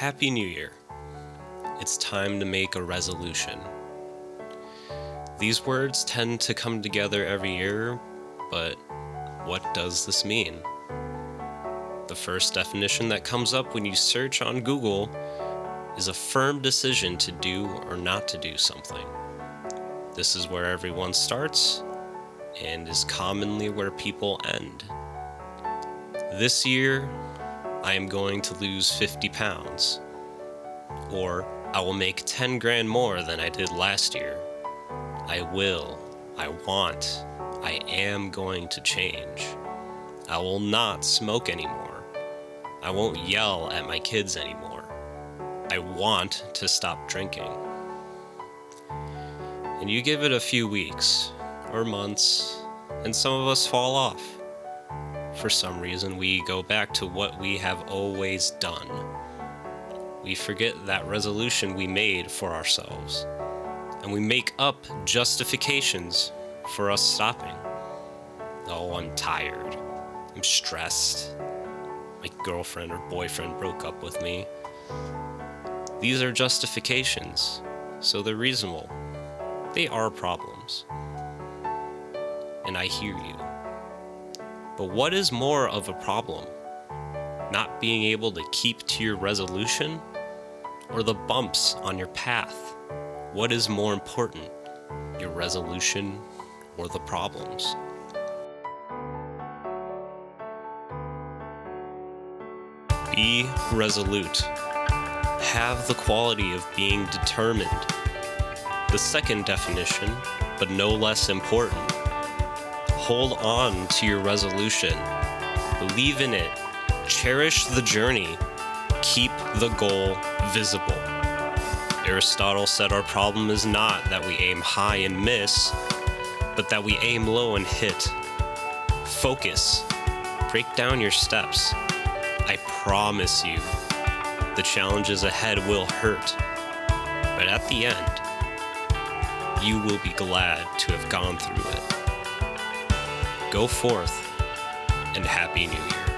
Happy New Year. It's time to make a resolution. These words tend to come together every year, but what does this mean? The first definition that comes up when you search on Google is a firm decision to do or not to do something. This is where everyone starts and is commonly where people end. This year, I am going to lose 50 pounds. Or I will make 10 grand more than I did last year. I will. I want. I am going to change. I will not smoke anymore. I won't yell at my kids anymore. I want to stop drinking. And you give it a few weeks or months, and some of us fall off. For some reason, we go back to what we have always done. We forget that resolution we made for ourselves, and we make up justifications for us stopping. Oh, I'm tired. I'm stressed. My girlfriend or boyfriend broke up with me. These are justifications, so they're reasonable. They are problems. And I hear you. But what is more of a problem? Not being able to keep to your resolution? Or the bumps on your path? What is more important, your resolution or the problems? Be resolute. Have the quality of being determined. The second definition, but no less important, hold on to your resolution. Believe in it. Cherish the journey. Keep the goal visible. Aristotle said our problem is not that we aim high and miss, but that we aim low and hit. Focus. Break down your steps. I promise you, the challenges ahead will hurt. But at the end, you will be glad to have gone through it. Go forth and Happy New Year.